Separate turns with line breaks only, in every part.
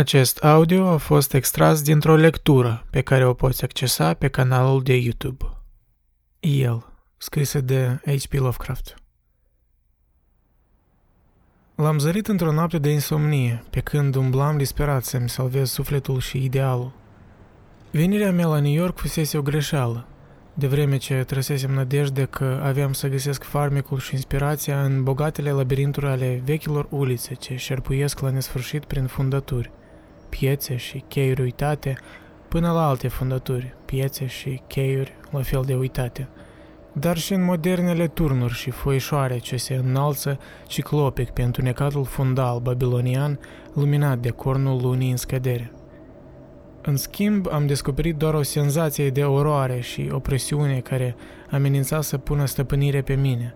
Acest audio a fost extras dintr-o lectură pe care o poți accesa pe canalul de YouTube. El, scrisă de H.P. Lovecraft. L-am zărit într-o noapte de insomnie, pe când umblam disperat să-mi salvez sufletul și idealul. Venirea mea la New York fusese o greșeală, de vreme ce trăsesem nădejde că aveam să găsesc farmecul și inspirația în bogatele labirinturi ale vechilor ulițe ce șerpuiesc la nesfârșit prin fundături piețe și cheiuri uitate, până la alte fundături, piețe și cheiuri la fel de uitate, dar și în modernele turnuri și foișoare ce se înalță ciclopic pe întunecatul fundal babilonian luminat de cornul lunii în scădere. În schimb, am descoperit doar o senzație de oroare și opresiune care amenința să pună stăpânire pe mine,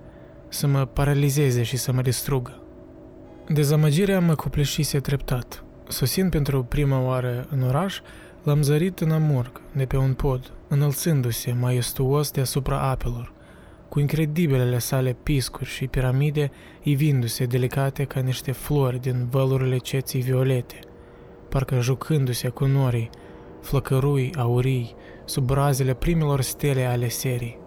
să mă paralizeze și să mă distrugă. Dezamăgirea mă copleșise treptat. Sosind pentru prima oară în oraș, l-am zărit în amurg, de pe un pod, înălțându-se maestuos deasupra apelor, cu incredibilele sale piscuri și piramide ivindu-se delicate ca niște flori din vălurile ceții violete, parcă jucându-se cu norii, flăcărui aurii, sub razele primelor stele ale serii.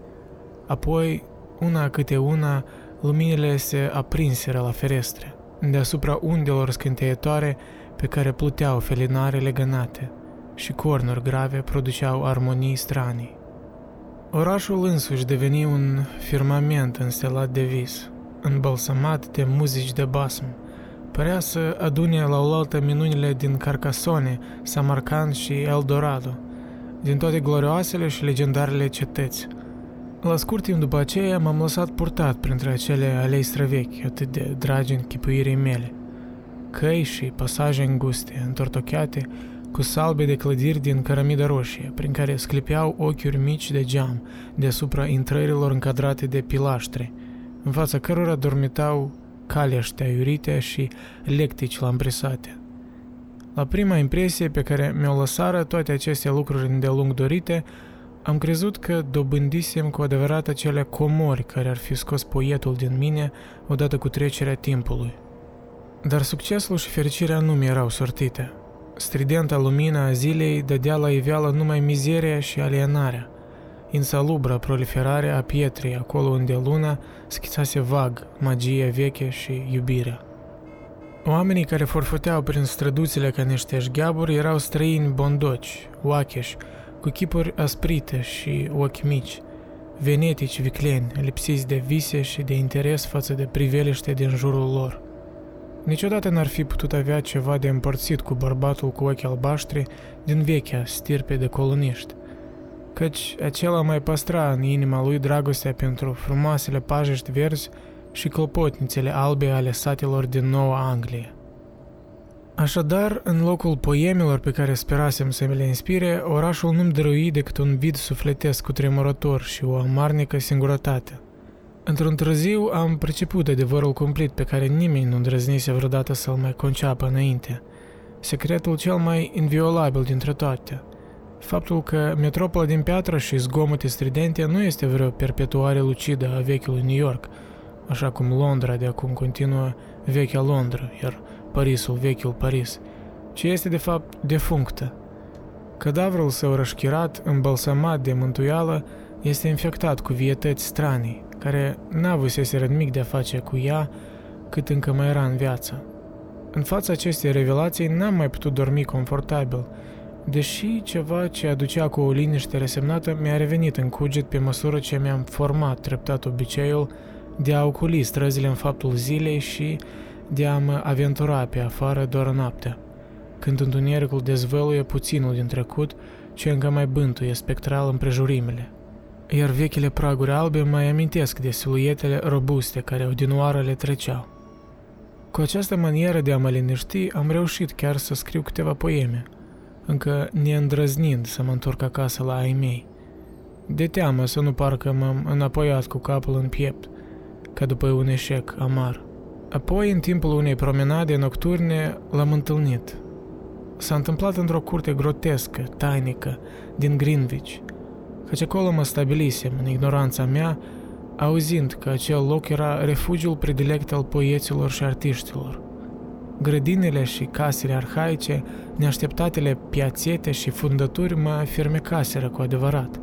Apoi, una câte una, luminile se aprinseră la ferestre, deasupra undelor scânteietoare pe care pluteau felinarele gănate și cornuri grave produceau armonii stranii. Orașul însuși deveni un firmament înstelat de vis, înbalsamat de muzici de basm, părea să adune la oaltă minunile din Carcassone, Samarcand și Eldorado, din toate glorioasele și legendarele cetăți. La scurt timp după aceea m-am lăsat purtat printre acele alei străvechi, atât de dragi în chipuirii mele – căi și pasaje înguste, întortocheate, cu salbe de clădiri din cărămidă roșie, prin care sclipeau ochiuri mici de geam deasupra intrărilor încadrate de pilaștre, în fața cărora dormitau calește aiurite și lectici lamprisate. La prima impresie pe care mi-o lăsară toate aceste lucruri îndelung dorite, am crezut că dobândisem cu adevărat acele comori care ar fi scos poetul din mine odată cu trecerea timpului. Dar succesul și fericirea nu mi erau sortite. Stridenta lumina a zilei dădea la iveală numai mizeria și alienarea, insalubră proliferare a pietrei acolo unde luna schițase vag magia veche și iubirea. Oamenii care forfoteau prin străduțile ca niște șgheaburi erau străini bondoci, oacheși, cu chipuri asprite și ochi mici, venetici vicleni, lipsiți de vise și de interes față de priveliște din jurul lor. Niciodată n-ar fi putut avea ceva de împărțit cu bărbatul cu ochi albaștri din vechea stirpe de coloniști, căci acela mai păstra în inima lui dragostea pentru frumoasele pajești verzi și clopotnițele albe ale satelor din Noua Anglie. Așadar, în locul poemilor pe care sperasem să mi le inspire, orașul nu-mi dărui decât un vid sufletesc cu tremurător și o amarnică singurătate – Într-un târziu am perceput adevărul cumplit pe care nimeni nu îndrăznise vreodată să-l mai conceapă înainte. Secretul cel mai inviolabil dintre toate. Faptul că metropola din piatră și zgomote stridente nu este vreo perpetuare lucidă a vechiului New York, așa cum Londra de acum continuă vechea Londra, iar Parisul vechiul Paris, ci este de fapt defunctă. Cadavrul său rășchirat, îmbalsamat de mântuială, este infectat cu vietăți stranii, care n-avuseseră nimic de a face cu ea cât încă mai era în viață. În fața acestei revelații n-am mai putut dormi confortabil, deși ceva ce aducea cu o liniște resemnată mi-a revenit în cuget pe măsură ce mi-am format treptat obiceiul de a oculi străzile în faptul zilei și de a mă aventura pe afară doar noaptea, când întunericul dezvăluie puținul din trecut ce încă mai bântuie spectral împrejurimile iar vechile praguri albe mai amintesc de siluetele robuste care odinoară le treceau. Cu această manieră de a mă liniști, am reușit chiar să scriu câteva poeme, încă neîndrăznind să mă întorc acasă la ai mei. De teamă să nu parcă m-am înapoiat cu capul în piept, ca după un eșec amar. Apoi, în timpul unei promenade nocturne, l-am întâlnit. S-a întâmplat într-o curte grotescă, tainică, din Greenwich – căci acolo mă stabilisem, în ignoranța mea, auzind că acel loc era refugiul predilect al poeților și artiștilor. Grădinile și casele arhaice, Neașteptatele piațete și fundături mă fermecaseră cu adevărat.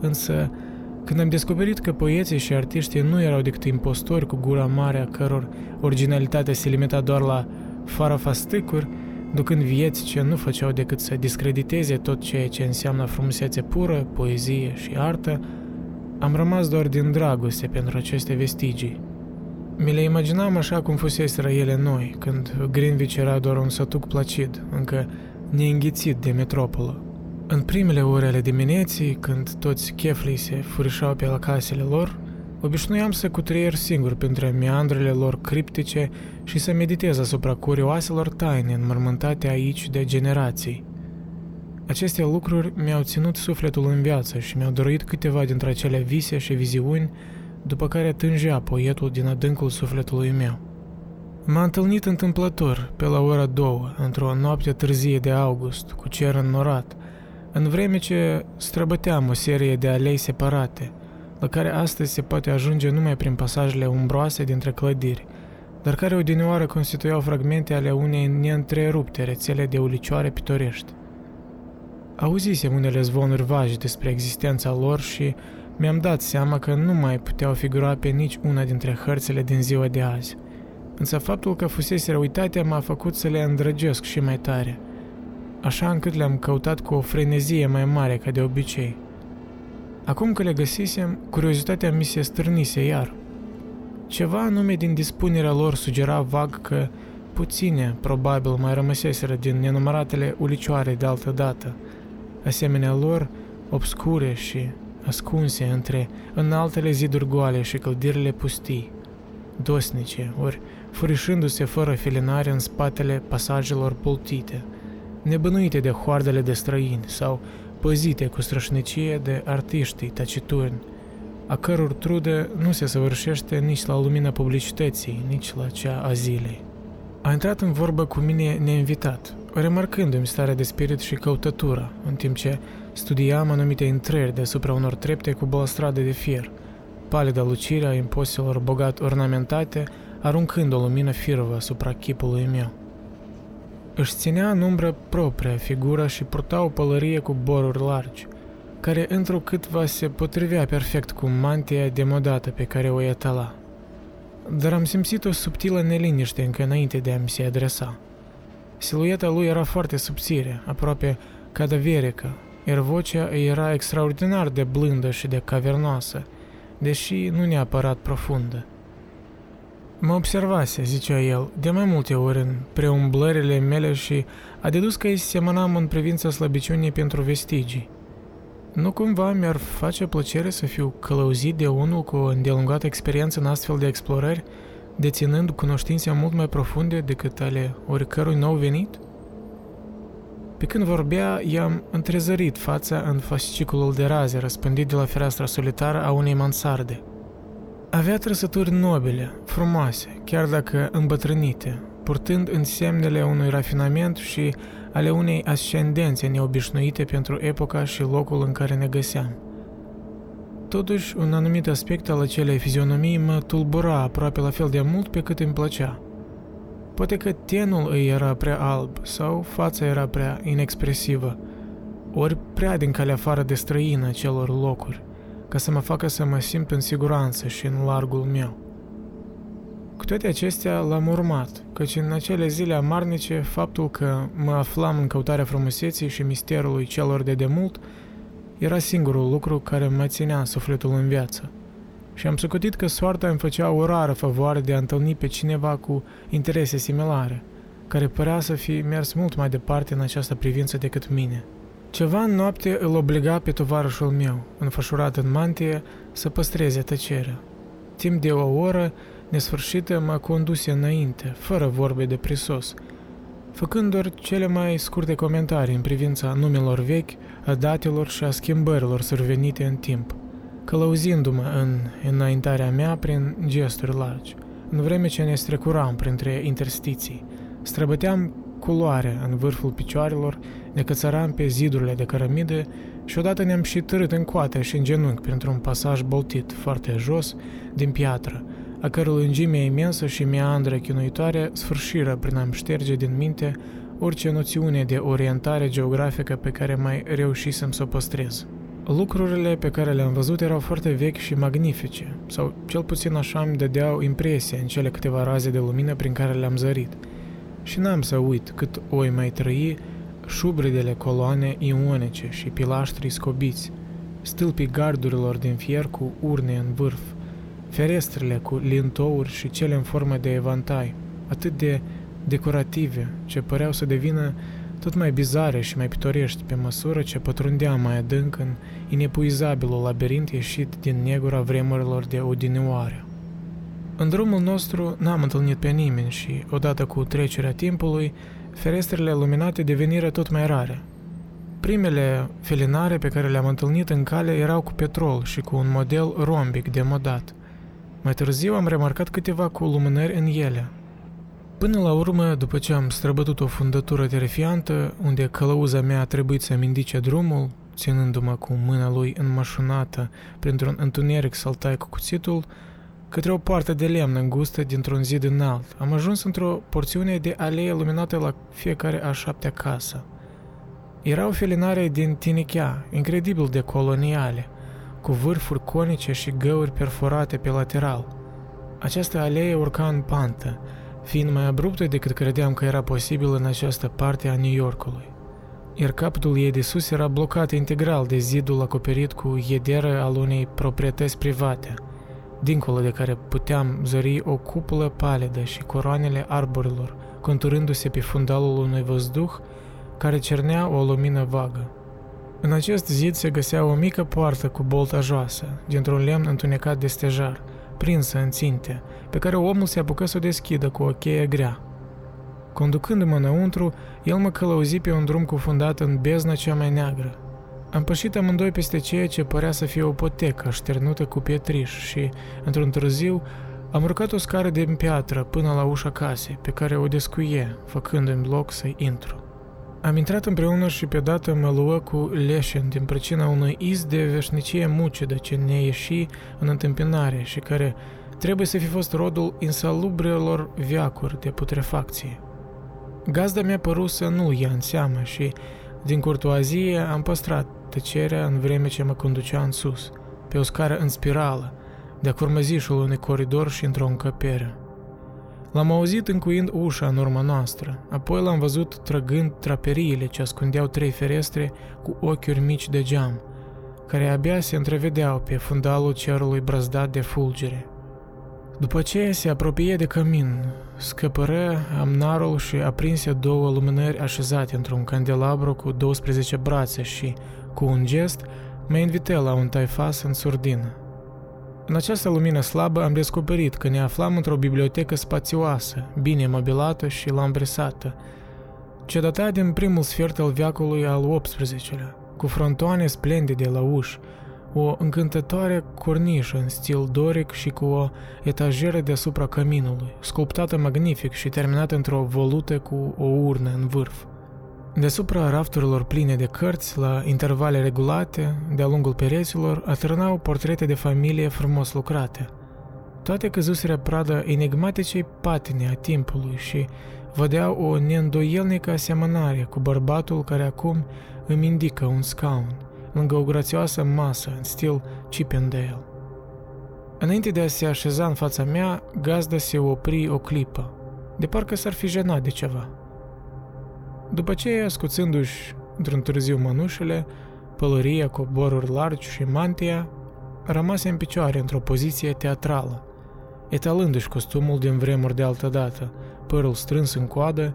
Însă, când am descoperit că poeții și artiștii nu erau decât impostori cu gura mare a căror originalitatea se limita doar la farafastâcuri, ducând vieți ce nu făceau decât să discrediteze tot ceea ce înseamnă frumusețe pură, poezie și artă, am rămas doar din dragoste pentru aceste vestigii. Mi le imaginam așa cum fuseseră ele noi, când Greenwich era doar un sătuc placid, încă neînghițit de metropolă. În primele ore ale dimineții, când toți cheflii se furișau pe la casele lor, obișnuiam să cutreier singur printre meandrele lor criptice și să meditez asupra curioaselor taine înmormântate aici de generații. Aceste lucruri mi-au ținut sufletul în viață și mi-au dăruit câteva dintre acele vise și viziuni după care tângea poetul din adâncul sufletului meu. M-a întâlnit întâmplător, pe la ora două, într-o noapte târzie de august, cu cer înnorat, în vreme ce străbăteam o serie de alei separate, la care astăzi se poate ajunge numai prin pasajele umbroase dintre clădiri, dar care odinioară constituiau fragmente ale unei neîntrerupte rețele de ulicioare pitorești. Auzisem unele zvonuri vagi despre existența lor și mi-am dat seama că nu mai puteau figura pe nici una dintre hărțile din ziua de azi. Însă faptul că fusese uitate m-a făcut să le îndrăgesc și mai tare, așa încât le-am căutat cu o frenezie mai mare ca de obicei. Acum că le găsisem, curiozitatea mi se stârnise iar. Ceva anume din dispunerea lor sugera vag că puține, probabil, mai rămăseseră din nenumăratele ulicioare de altă dată, asemenea lor, obscure și ascunse între înaltele ziduri goale și clădirile pustii, dosnice, ori furișându-se fără filinare în spatele pasajelor poltite, nebănuite de hoardele de străini sau păzite cu strășnicie de artiștii taciturni, a căror trudă nu se săvârșește nici la lumina publicității, nici la cea a zilei. A intrat în vorbă cu mine neinvitat, remarcându-mi starea de spirit și căutătura, în timp ce studiam anumite intrări deasupra unor trepte cu balstrade de fier, palida lucirea imposelor bogat ornamentate, aruncând o lumină firvă asupra chipului meu. Își ținea în umbră propria figură și purta o pălărie cu boruri largi, care întrucâtva se potrivea perfect cu mantia demodată pe care o etala. Dar am simțit o subtilă neliniște încă înainte de a-mi se adresa. Silueta lui era foarte subțire, aproape cadaverică, iar vocea era extraordinar de blândă și de cavernoasă, deși nu neapărat profundă. Mă observase, zicea el, de mai multe ori în preumblările mele și a dedus că îi semănam în privința slăbiciunii pentru vestigii. Nu cumva mi-ar face plăcere să fiu călăuzit de unul cu o îndelungată experiență în astfel de explorări, deținând cunoștințe mult mai profunde decât ale oricărui nou venit? Pe când vorbea, i-am întrezărit fața în fasciculul de raze răspândit de la fereastra solitară a unei mansarde. Avea trăsături nobile, frumoase, chiar dacă îmbătrânite, purtând însemnele unui rafinament și ale unei ascendențe neobișnuite pentru epoca și locul în care ne găseam. Totuși, un anumit aspect al acelei fizionomii mă tulbura aproape la fel de mult pe cât îmi plăcea. Poate că tenul îi era prea alb sau fața era prea inexpresivă, ori prea din calea afară de străină celor locuri, ca să mă facă să mă simt în siguranță și în largul meu. Cu toate acestea l-am urmat, căci în acele zile amarnice, faptul că mă aflam în căutarea frumuseții și misterului celor de demult era singurul lucru care mă ținea sufletul în viață. Și am socotit că soarta îmi făcea o rară favoare de a întâlni pe cineva cu interese similare, care părea să fi mers mult mai departe în această privință decât mine. Ceva în noapte îl obliga pe tovarășul meu, înfășurat în mantie, să păstreze tăcerea. Timp de o oră, nesfârșită, mă conduse înainte, fără vorbe de prisos, făcând doar cele mai scurte comentarii în privința numelor vechi, a datelor și a schimbărilor survenite în timp, călăuzindu-mă în înaintarea mea prin gesturi largi, în vreme ce ne strecuram printre interstiții. Străbăteam culoare în vârful picioarelor, ne cățăram pe zidurile de cărămidă și odată ne-am și târât în coate și în genunchi printr-un pasaj boltit foarte jos din piatră, a cărui lungime imensă și meandră chinuitoare sfârșiră prin a-mi șterge din minte orice noțiune de orientare geografică pe care mai reușisem să o păstrez. Lucrurile pe care le-am văzut erau foarte vechi și magnifice, sau cel puțin așa îmi dădeau impresia în cele câteva raze de lumină prin care le-am zărit. Și n-am să uit cât oi mai trăi șubridele coloane ionice și pilaștrii scobiți, stâlpii gardurilor din fier cu urne în vârf, ferestrele cu lintouri și cele în formă de evantai, atât de decorative, ce păreau să devină tot mai bizare și mai pitorești pe măsură ce pătrundeam mai adânc în inepuizabilul labirint ieșit din negura vremurilor de odinioare. În drumul nostru n-am întâlnit pe nimeni și, odată cu trecerea timpului, ferestrele luminate deveniră tot mai rare. Primele felinare pe care le-am întâlnit în cale erau cu petrol și cu un model rombic demodat. Mai târziu am remarcat câteva cu lumânări în ele. Până la urmă, după ce am străbătut o fundătură terifiantă, unde călăuza mea a trebuit să-mi indice drumul, ținându-mă cu mâna lui înmășunată printr-un întuneric să-l cu cuțitul, către o poartă de lemn îngustă dintr-un zid înalt. Am ajuns într-o porțiune de alee luminată la fiecare a șaptea casă. Erau felinare din tinichea, incredibil de coloniale, cu vârfuri conice și găuri perforate pe lateral. Această alee urca în pantă, fiind mai abruptă decât credeam că era posibil în această parte a New Yorkului. Iar capătul ei de sus era blocat integral de zidul acoperit cu iederă al unei proprietăți private – dincolo de care puteam zări o cupulă palidă și coroanele arborilor, conturându-se pe fundalul unui văzduh care cernea o lumină vagă. În acest zid se găsea o mică poartă cu bolta joasă, dintr-un lemn întunecat de stejar, prinsă în ținte, pe care omul se apucă să o deschidă cu o cheie grea. Conducându-mă înăuntru, el mă călăuzi pe un drum cufundat în bezna cea mai neagră, am pășit amândoi peste ceea ce părea să fie o potecă șternută cu pietriș și, într-un târziu, am urcat o scară de piatră până la ușa casei, pe care o descuie, făcându-mi loc să intru. Am intrat împreună și pe dată mă luă cu leșen din pricina unui iz de veșnicie mucidă ce ne ieși în întâmpinare și care trebuie să fi fost rodul insalubrelor viacuri de putrefacție. Gazda mea păru să nu ia în seamă și, din curtoazie, am păstrat tăcerea în vreme ce mă conducea în sus, pe o scară în spirală, de-a curmăzișul unui coridor și într-o încăpere. L-am auzit încuind ușa în urma noastră, apoi l-am văzut trăgând traperiile ce ascundeau trei ferestre cu ochiuri mici de geam, care abia se întrevedeau pe fundalul cerului brăzdat de fulgere. După ce se apropie de cămin, scăpără amnarul și aprinse două lumânări așezate într-un candelabru cu 12 brațe și, cu un gest, mă invită la un taifas în surdină. În această lumină slabă am descoperit că ne aflam într-o bibliotecă spațioasă, bine mobilată și lambrisată, ce data din primul sfert al veacului al XVIII-lea, cu frontoane splendide la uși, o încântătoare cornișă în stil doric și cu o etajeră deasupra căminului, sculptată magnific și terminată într-o volută cu o urnă în vârf. Deasupra rafturilor pline de cărți, la intervale regulate, de-a lungul pereților, atârnau portrete de familie frumos lucrate. Toate căzuseră pradă enigmaticei patine a timpului și vădeau o neîndoielnică asemănare cu bărbatul care acum îmi indică un scaun, lângă o grațioasă masă în stil Chippendale. Înainte de a se așeza în fața mea, gazda se opri o clipă, de parcă s-ar fi jenat de ceva – după ce, scuțându-și într-un târziu mănușele, pălăria, coboruri largi și mantia, rămase în picioare într-o poziție teatrală, etalându-și costumul din vremuri de altă dată, părul strâns în coadă,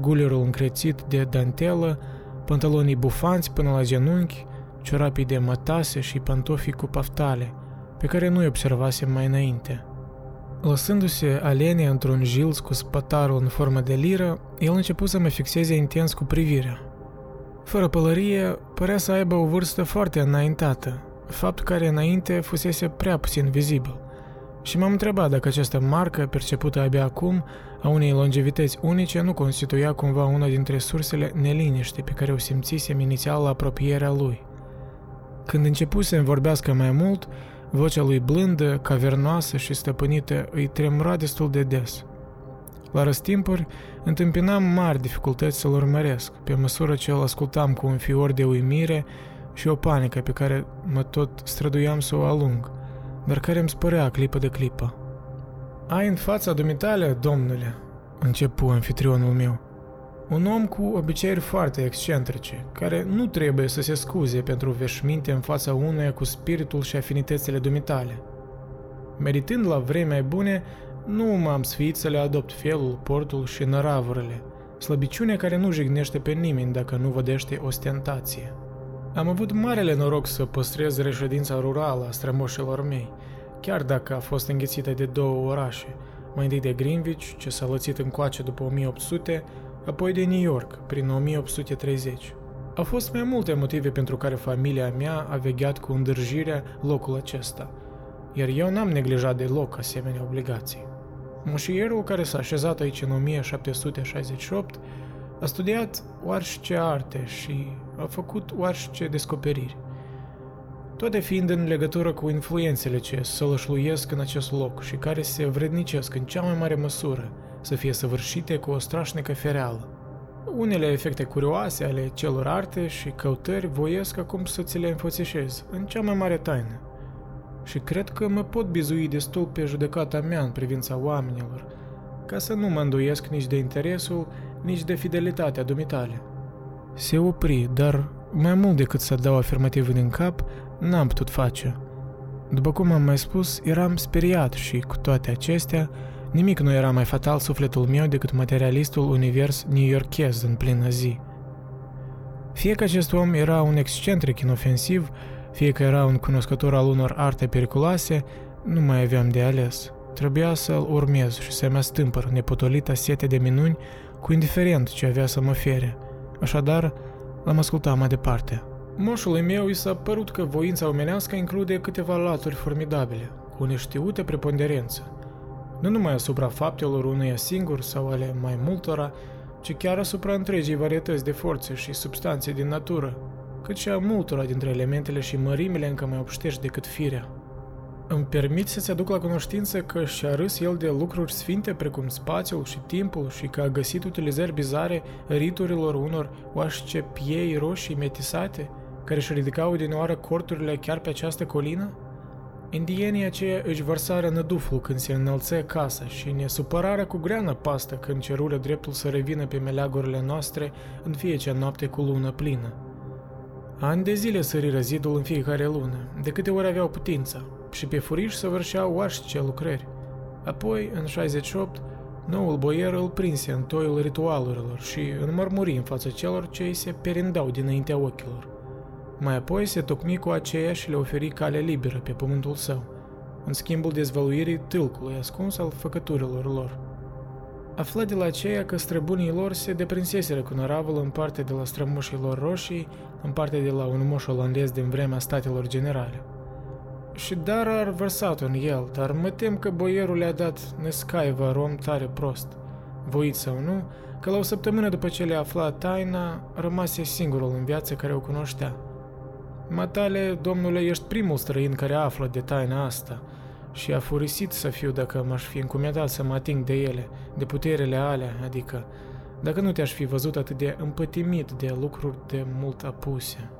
gulerul încrețit de dantelă, pantalonii bufanți până la genunchi, ciorapii de mătase și pantofii cu paftale, pe care nu-i observasem mai înainte – Lăsându-se alene într-un jilț cu spătarul în formă de liră, el început să mă fixeze intens cu privirea. Fără pălărie, părea să aibă o vârstă foarte înaintată, fapt care înainte fusese prea puțin vizibil. Și m-am întrebat dacă această marcă, percepută abia acum, a unei longevități unice, nu constituia cumva una dintre sursele neliniște pe care o simțisem inițial la apropierea lui. Când începuse să-mi vorbească mai mult, Vocea lui blândă, cavernoasă și stăpânită îi tremura destul de des. La răstimpuri, întâmpinam mari dificultăți să-l urmăresc, pe măsură ce îl ascultam cu un fior de uimire și o panică pe care mă tot străduiam să o alung, dar care îmi spărea clipă de clipă. Ai în fața dumitale, domnule, începu anfitrionul meu, un om cu obiceiuri foarte excentrice, care nu trebuie să se scuze pentru veșminte în fața unuia cu spiritul și afinitățile dumitale. Meditând la vremea bune, nu m-am sfiit să le adopt felul, portul și năravurile, slăbiciunea care nu jignește pe nimeni dacă nu vădește ostentație. Am avut marele noroc să păstrez reședința rurală a strămoșilor mei, chiar dacă a fost înghețită de două orașe, mai întâi de Greenwich, ce s-a lățit încoace după 1800, apoi de New York, prin 1830. Au fost mai multe motive pentru care familia mea a vegheat cu îndârjirea locul acesta, iar eu n-am neglijat deloc asemenea obligații. Moșierul care s-a așezat aici în 1768 a studiat oarșce arte și a făcut oarșce descoperiri. Toate fiind în legătură cu influențele ce sălășluiesc în acest loc și care se vrednicesc în cea mai mare măsură să fie săvârșite cu o strașnică fereală. Unele efecte curioase ale celor arte și căutări voiesc acum să ți le înfățișez în cea mai mare taină – și cred că mă pot bizui destul pe judecata mea în privința oamenilor, ca să nu mă îndoiesc nici de interesul, nici de fidelitatea dumitale. Se opri, dar mai mult decât să dau afirmativ din cap, n-am putut face. După cum am mai spus, eram speriat și, cu toate acestea, nimic nu era mai fatal sufletul meu decât materialistul univers new-yorkez în plină zi. Fie că acest om era un excentric inofensiv, fie că era un cunoscător al unor arte periculoase, nu mai aveam de ales. Trebuia să-l urmez și să-mi astâmpăr nepotolita sete de minuni cu indiferent ce avea să mă fere. Așadar, l-am ascultat mai departe. Moșului meu i s-a părut că voința omenească include câteva laturi formidabile, cu o neștiută preponderență. Nu numai asupra faptelor unuia singur sau ale mai multora, ci chiar asupra întregii varietăți de forțe și substanțe din natură, cât și a multora dintre elementele și mărimile încă mai obștești decât firea. Îmi permit să-ți aduc la cunoștință că și-a râs el de lucruri sfinte precum spațiul și timpul și că a găsit utilizări bizare riturilor unor oașce piei roșii metisate, care își ridicau din oară corturile chiar pe această colină? Indienii aceia își vărsară năduful când se înălță casa și ne supărară cu greană pastă când cerură dreptul să revină pe meleagurile noastre în fiecare noapte cu lună plină. Ani de zile săriră zidul în fiecare lună, de câte ori aveau putința, și pe furiș săvârșeau oașce lucrări. Apoi, în 68, noul boier îl prinse în toiul ritualurilor și înmărmuri în fața celor ce îi se perindau dinaintea ochilor. Mai apoi se tocmi cu aceea și le oferi cale liberă pe pământul său, în schimbul dezvăluirii tâlcului ascuns al făcăturilor lor. Afla de la aceea că străbunii lor se deprinseseră cu năravul în parte de la strămoșii lor roșii, în parte de la un moș olandez din vremea statelor generale. Și dar ar vărsat în el, dar mă tem că boierul le-a dat nescaiva rom tare prost. Voit sau nu, că la o săptămână după ce le afla taina, rămase singurul în viață care o cunoștea. Matale, domnule, ești primul străin care află de taina asta – și a furisit să fiu dacă m-aș fi încumetat să mă ating de ele, de puterile alea, adică dacă nu te-aș fi văzut atât de împătimit de lucruri de mult apuse.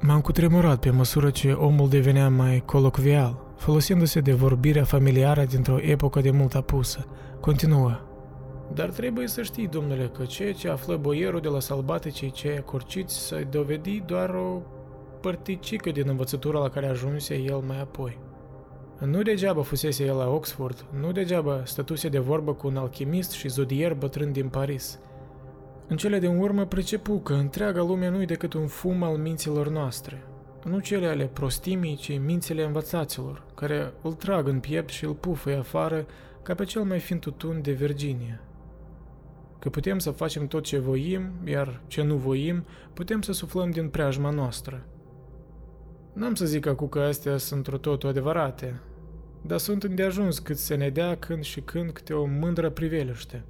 M-am cutremurat pe măsură ce omul devenea mai colocvial, folosindu-se de vorbirea familiară dintr-o epocă de mult apusă. Continuă. Dar trebuie să știi, domnule, că ceea ce află boierul de la salbaticii cei corciți să dovedi doar o părticică din învățătura la care ajunse el mai apoi. Nu degeaba fusese el la Oxford, nu degeaba stătuse de vorbă cu un alchimist și zodier bătrân din Paris. În cele din urmă pricepu că întreaga lume nu-i decât un fum al minților noastre, nu cele ale prostimii, ci mințile învățaților, care îl trag în piept și îl pufă afară ca pe cel mai fin tutun de Virginia. Că putem să facem tot ce voim, iar ce nu voim, putem să suflăm din preajma noastră. N-am să zic acum că astea sunt totul adevărate, dar sunt îndeajuns cât să ne dea când și când câte o mândră priveliște.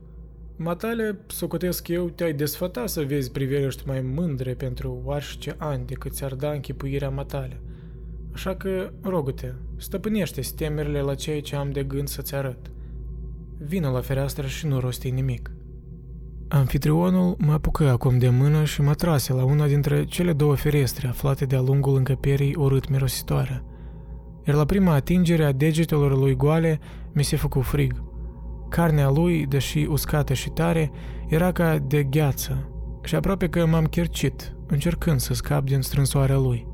Matale, socotesc eu, te-ai desfăta să vezi priveliști mai mândre pentru oarșice ani decât ți-ar da închipuirea matale. Așa că, rogă-te, stăpânește temerile la ceea ce am de gând să-ți arăt. vină la fereastră și nu rosti nimic. Anfitrionul mă apucă acum de mână și mă trase la una dintre cele două ferestre aflate de-a lungul încăperii urât mirositoare. Iar la prima atingere a degetelor lui goale mi se făcu frig. Carnea lui, deși uscată și tare, era ca de gheață și aproape că m-am chercit, încercând să scap din strânsoarea lui.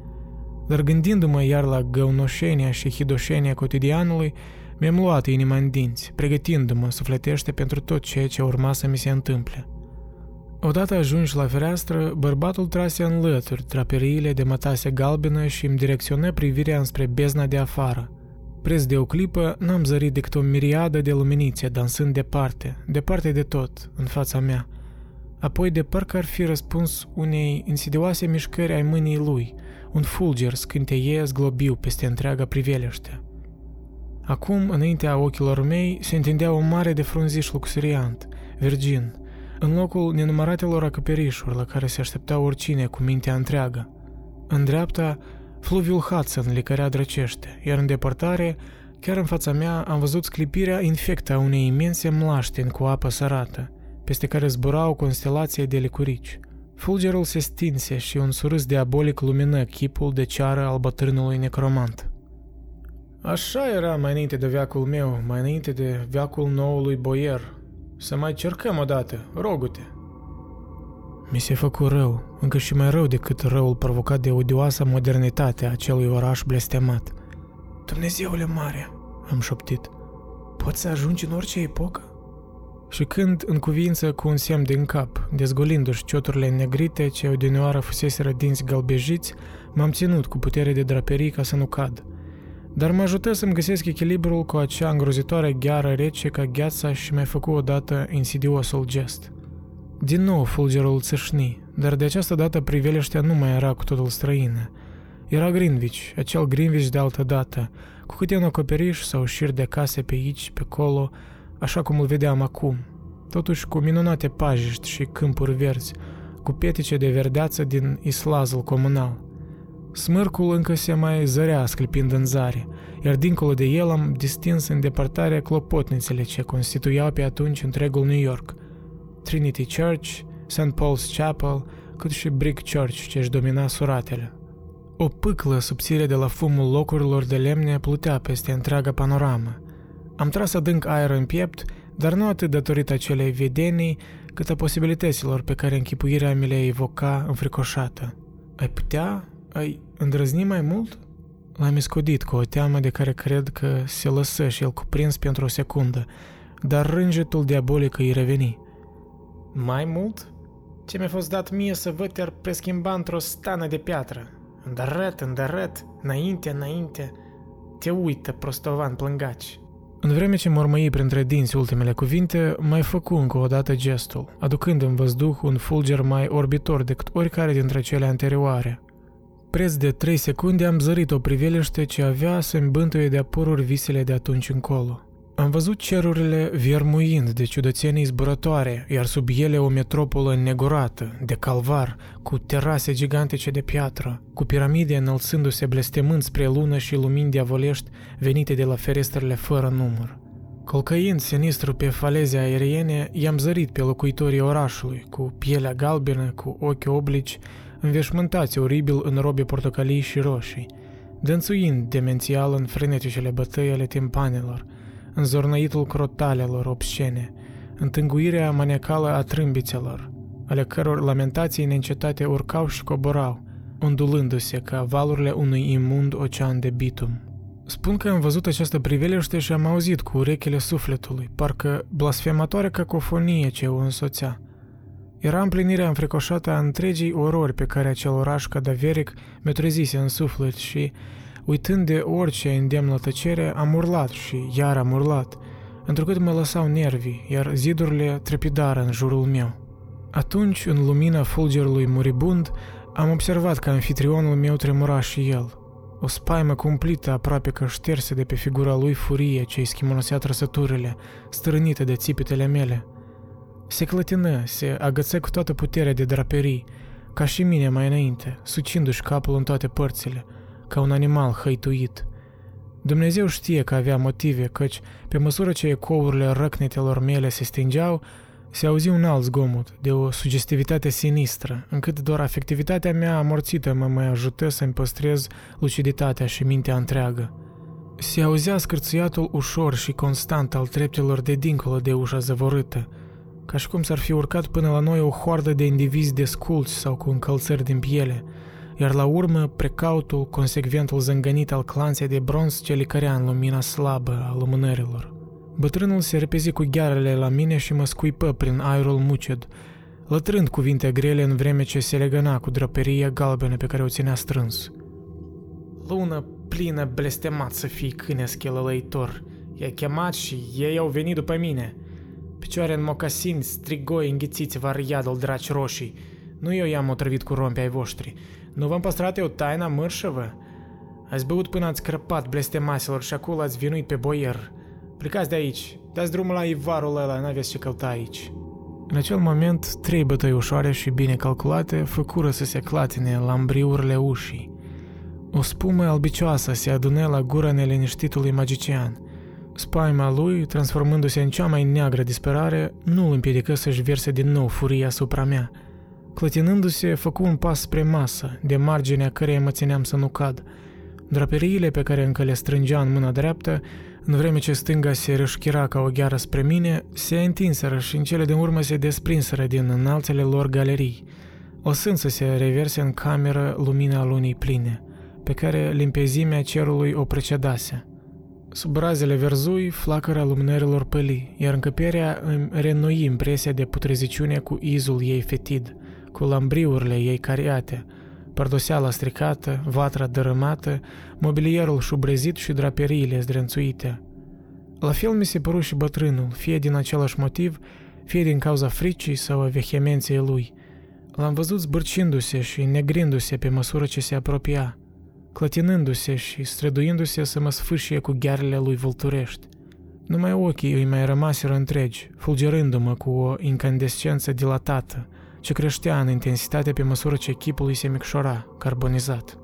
Dar gândindu-mă iar la găunoșenia și hidoșenia cotidianului, mi-am luat inima în dinți, pregătindu-mă sufletește pentru tot ceea ce urma să mi se întâmple. Odată ajungi la fereastră, bărbatul trase în lături draperiile de mătase galbenă și îmi direcționă privirea înspre bezna de afară. Preț de o clipă, n-am zărit decât o miriadă de luminițe dansând departe, departe de tot, în fața mea. Apoi de parcă ar fi răspuns unei insidioase mișcări ai mâinii lui, un fulger scânteie zglobiu peste întreaga priveliște. Acum, înaintea ochilor mei, se întindea o mare de frunziș luxuriant, virgin, în locul nenumăratelor acoperișuri la care se aștepta oricine cu mintea întreagă. În dreapta, fluviul Hudson licărea drăcește, iar în depărtare, chiar în fața mea, am văzut sclipirea infectă a unei imense mlaștini cu apă sărată, peste care zbura o constelație de licurici. Fulgerul se stinse și un surâs diabolic lumină chipul de ceară al bătrânului necromant. Așa era mai înainte de veacul meu, mai înainte de veacul noului boier. Să mai cercăm odată, rogu-te. Mi se făcu rău, încă și mai rău decât răul provocat de odioasa modernitate a acelui oraș blestemat. Dumnezeule mare, am șoptit, poți să ajungi în orice epocă? Și când, în cuvință cu un semn din cap, dezgolindu-și cioturile negrite ce odinioară fuseseră dinți galbejiți, m-am ținut cu putere de draperii ca să nu cad – dar mă ajută să-mi găsesc echilibrul cu acea îngrozitoare gheară rece ca gheața și mi-a făcut odată insidiosul gest. Din nou fulgerul țâșni, dar de această dată priveliștea nu mai era cu totul străină. Era Greenwich, acel Greenwich de altă dată, cu câte un acoperiș sau șir de case pe aici, pe colo, așa cum îl vedeam acum. Totuși cu minunate pajiști și câmpuri verzi, cu petice de verdeață din islazul comunal – Smârcul încă se mai zărea sclipind în zare, iar dincolo de el am distins în depărtare clopotnițele ce constituiau pe atunci întregul New York. Trinity Church, St. Paul's Chapel, cât și Brick Church ce își domina suratele. O pâclă subțire de la fumul locurilor de lemne plutea peste întreaga panoramă. Am tras adânc aer în piept, dar nu atât datorită acelei vedenii, cât a posibilităților pe care închipuirea mi le evoca înfricoșată. Ai putea, ai îndrăzni mai mult? L-am iscudit cu o teamă de care cred că se lăsă și el cuprins pentru o secundă, dar rângetul diabolic îi reveni. Mai mult? Ce mi-a fost dat mie să văd te-ar preschimba într-o stană de piatră. Îndărăt, îndărăt, înainte, înainte. Te uită, prostovan plângaci. În vreme ce mormăi printre dinți ultimele cuvinte, mai făcu încă o dată gestul, aducând în văzduh un fulger mai orbitor decât oricare dintre cele anterioare, preț de 3 secunde am zărit o priveliște ce avea să-mi bântuie de apururi visele de atunci încolo. Am văzut cerurile viermuind de ciudățenii zburătoare, iar sub ele o metropolă negurată, de calvar, cu terase gigantice de piatră, cu piramide înălțându-se blestemând spre lună și lumini diavolești venite de la ferestrele fără număr. Colcăind sinistru pe faleze aeriene, i-am zărit pe locuitorii orașului, cu pielea galbenă, cu ochi oblici, înveșmântați oribil în robe portocalii și roșii, dânțuind demențial în freneticele bătăi ale timpanelor, în zornăitul crotalelor obscene, în tânguirea maniacală a trâmbițelor, ale căror lamentații neîncetate urcau și coborau, ondulându-se ca valurile unui imund ocean de bitum. Spun că am văzut această priveliște și am auzit cu urechile sufletului, parcă blasfematoare cacofonie ce o însoțea. Era împlinirea înfricoșată a întregii orori pe care acel oraș cadaveric mi-o trezise în suflet și, uitând de orice îndemn la tăcere, am urlat și iar am urlat, întrucât mă lăsau nervii, iar zidurile trepidară în jurul meu. Atunci, în lumina fulgerului muribund, am observat că anfitrionul meu tremura și el. O spaimă cumplită aproape că șterse de pe figura lui furie ce-i schimonosea trăsăturile, strănite de țipetele mele – se clătină, se agăță cu toată puterea de draperii, ca și mine mai înainte, sucindu-și capul în toate părțile, ca un animal hăituit. Dumnezeu știe că avea motive, căci, pe măsură ce ecourile răcnetelor mele se stingeau, se auzi un alt zgomot, de o sugestivitate sinistră, încât doar afectivitatea mea amorțită mă mai ajută să-mi păstrez luciditatea și mintea întreagă. Se auzea scârțuiatul ușor și constant al treptelor de dincolo de ușa zăvorâtă, ca și cum s-ar fi urcat până la noi o hoardă de indivizi desculți sau cu încălțări din piele, iar la urmă precautul, consecventul zângănit al clanței de bronz ce licărea în lumina slabă a lumânărilor. Bătrânul se repezi cu ghearele la mine și mă scuipă prin aerul muced, lătrând cuvinte grele în vreme ce se legăna cu draperia galbenă pe care o ținea strâns. Lună plină blestemat să fii câine schelălăitor. I-a chemat și ei au venit după mine. Picioare în mocasini, strigoi înghițiți variadul draci roșii. Nu eu i-am otrăvit cu rompi ai voștri. Nu v-am păstrat eu taina mărșăvă? Ați băut până ați crăpat blestemaselor și acolo ați vinuit pe boier. Plecați de aici, dați drumul la Ivarul ăla, n-aveți ce căuta aici. În acel moment, trei bătăi ușoare și bine calculate făcură să se clatine la îmbriurile ușii. O spumă albicioasă se adună la gura neliniștitului magician. Spaima lui, transformându-se în cea mai neagră disperare, nu îl împiedică să-și verse din nou furia asupra mea. Clătinându-se, făcu un pas spre masă, de marginea căreia mă țineam să nu cad. Draperiile pe care încă le strângea în mâna dreaptă în vreme ce stânga se rășchira ca o gheară spre mine, se întinseră și în cele din urmă se desprinseră din înalțele lor galerii, lăsând să se reverse în cameră lumina lunii pline, pe care limpezimea cerului o precedase. Sub razele verzui, flacăra lumânărilor păli, iar încăperea îmi renoi impresia de putreziciune cu izul ei fetid, cu lambriurile ei cariate, pardoseala stricată, vatra dărâmată, mobilierul șubrezit și draperiile zdrențuite. La fel mi se păru și bătrânul, fie din același motiv, fie din cauza fricii sau a vehemenței lui. L-am văzut zbârcindu-se și negrindu-se pe măsură ce se apropia, clătinându-se și străduindu-se să mă sfârșie cu ghearele lui vulturești. Numai ochii îi mai rămaseră întregi, fulgerându-mă cu o incandescență dilatată, ce creștea în intensitate pe măsură ce chipul îi se micșora, carbonizat.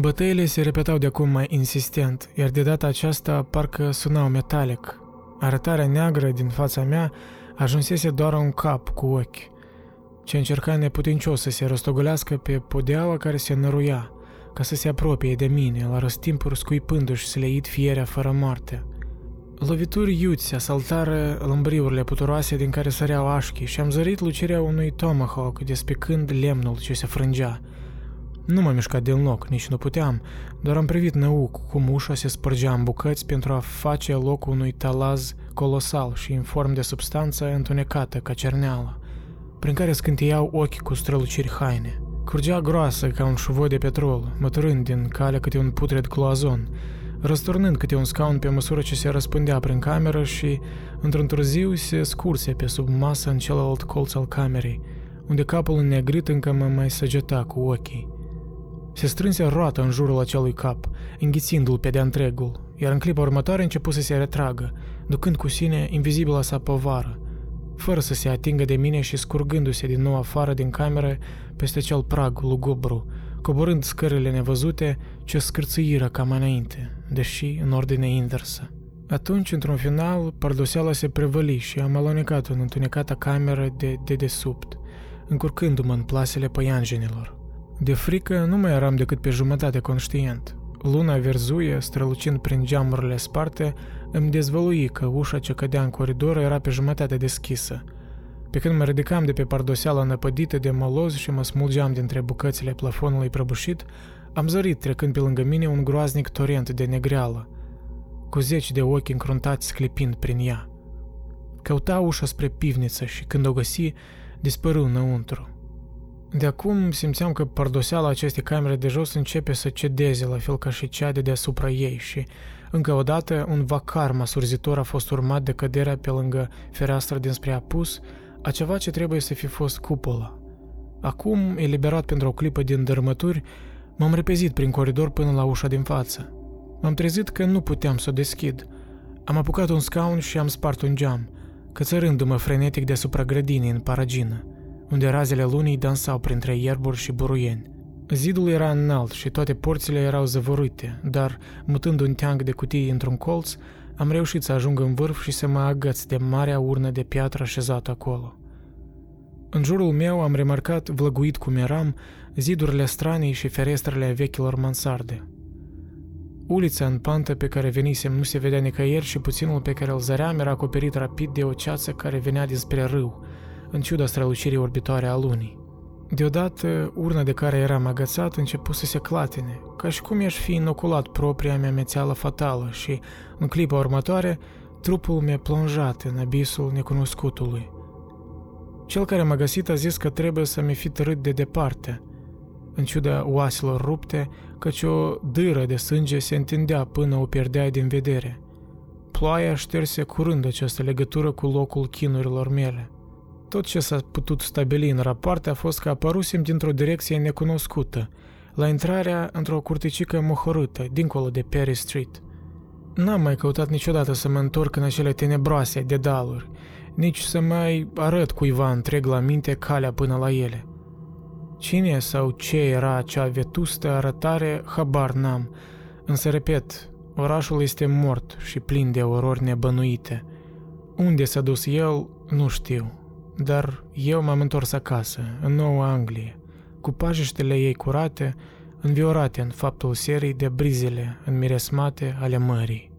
Bătăile se repetau de acum mai insistent, iar de data aceasta parcă sunau metalic. Arătarea neagră din fața mea ajunsese doar un cap cu ochi, ce încerca neputincios să se rostogolească pe podeaua care se năruia, ca să se apropie de mine, la răstimpuri scuipându-și sleit fierea fără moarte. Lovituri iuți asaltară lămbriurile puturoase din care săreau așchii și am zărit lucirea unui tomahawk despicând lemnul ce se frângea. Nu m-am mișcat din loc, nici nu puteam, doar am privit năuc cum ușa se spărgea în bucăți pentru a face loc unui talaz colosal și în formă de substanță întunecată ca cerneală, prin care scânteiau ochi cu străluciri haine. Curgea groasă ca un șuvoi de petrol, măturând din cale câte un putred cloazon, răsturnând câte un scaun pe măsură ce se răspândea prin cameră și, într-un târziu, se scurse pe sub masă în celălalt colț al camerei, unde capul înnegrit încă mă mai săgeta cu ochii. Se strânse roată în jurul acelui cap, înghițindu-l pe de întregul, iar în clipa următoare început să se retragă, ducând cu sine invizibila sa povară, fără să se atingă de mine și scurgându-se din nou afară din cameră peste cel prag lugubru, coborând scările nevăzute ce scârțâiră cam înainte, deși în ordine inversă. Atunci, într-un final, pardoseala se prevăli și am alunecat în întunecata cameră de dedesubt, încurcându-mă în plasele păianjenilor. De frică nu mai eram decât pe jumătate conștient. Luna verzuie, strălucind prin geamurile sparte, îmi dezvălui că ușa ce cădea în coridor era pe jumătate deschisă – pe când mă ridicam de pe pardoseala năpădită de moloz și mă smulgeam dintre bucățile plafonului prăbușit, am zărit trecând pe lângă mine un groaznic torent de negreală, cu zeci de ochi încruntați sclipind prin ea. Căuta ușa spre pivniță și când o găsi, dispăru înăuntru. De acum simțeam că pardoseala acestei camere de jos începe să cedeze la fel ca și cea de deasupra ei și, încă o dată, un vacar masurzitor a fost urmat de căderea pe lângă fereastră dinspre apus, a ceva ce trebuie să fi fost cupola. Acum, eliberat pentru o clipă din dărâmături, m-am repezit prin coridor până la ușa din față. M-am trezit că nu puteam să o deschid. Am apucat un scaun și am spart un geam, cățărându-mă frenetic deasupra grădinii în paragină, unde razele lunii dansau printre ierburi și buruieni. Zidul era înalt și toate porțile erau zăvorâte, dar, mutând un teanc de cutii într-un colț, am reușit să ajung în vârf și să mă agăț de marea urnă de piatră așezată acolo. În jurul meu am remarcat, vlăguit cum eram, zidurile stranii și ferestrele vechilor mansarde. Ulița în pantă pe care venisem nu se vedea nicăieri și puținul pe care îl zăream era acoperit rapid de o ceață care venea dinspre râu, în ciuda strălucirii orbitoare a lunii. Deodată, urna de care eram agățat început să se clatine, ca și cum i-aș fi inoculat propria mea mețeală fatală și, în clipa următoare, trupul mi-a plonjat în abisul necunoscutului. Cel care m-a găsit a zis că trebuie să mi fi târât de departe, în ciuda oaselor rupte, căci o dâră de sânge se întindea până o pierdeai din vedere. Ploaia șterse curând această legătură cu locul chinurilor mele – tot ce s-a putut stabili în rapoarte a fost că apărusem dintr-o direcție necunoscută, la intrarea într-o curticică mohorâtă, dincolo de Perry Street. N-am mai căutat niciodată să mă întorc în acele tenebroase dedaluri, nici să mai arăt cuiva întreg la minte calea până la ele. Cine sau ce era acea vetustă arătare, habar n-am, însă repet, orașul este mort și plin de orori nebănuite. Unde s-a dus el, nu știu. Dar eu m-am întors acasă, în Noua Anglie, cu pajiștele ei curate, înviorate în faptul serii de brizele înmiresmate ale mării.